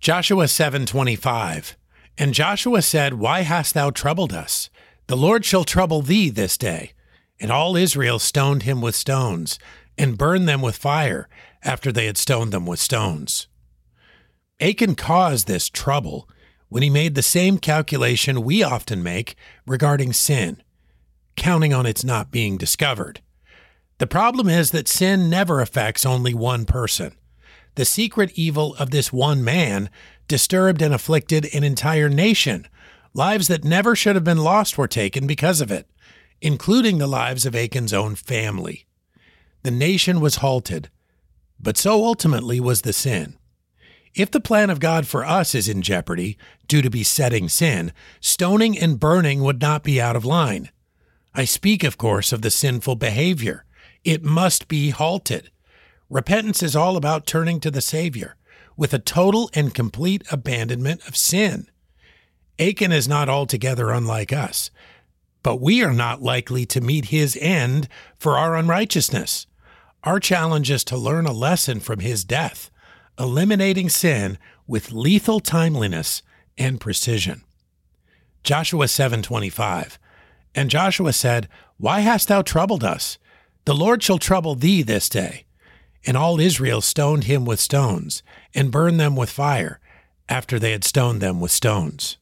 Joshua 7:25 And Joshua said, Why hast thou troubled us? The Lord shall trouble thee this day. And all Israel stoned him with stones, and burned them with fire, after they had stoned them with stones. Achan caused this trouble when he made the same calculation we often make regarding sin, counting on its not being discovered. The problem is that sin never affects only one person. The secret evil of this one man disturbed and afflicted an entire nation. Lives that never should have been lost were taken because of it, including the lives of Achan's own family. The nation was halted, but so ultimately was the sin. If the plan of God for us is in jeopardy due to besetting sin, stoning and burning would not be out of line. I speak, of course, of the sinful behavior. It must be halted. Repentance is all about turning to the Savior with a total and complete abandonment of sin. Achan is not altogether unlike us, but we are not likely to meet his end for our unrighteousness. Our challenge is to learn a lesson from his death, eliminating sin with lethal timeliness and precision. Joshua 7:25 And Joshua said, Why hast thou troubled us? The Lord shall trouble thee this day. And all Israel stoned him with stones, and burned them with fire, after they had stoned them with stones.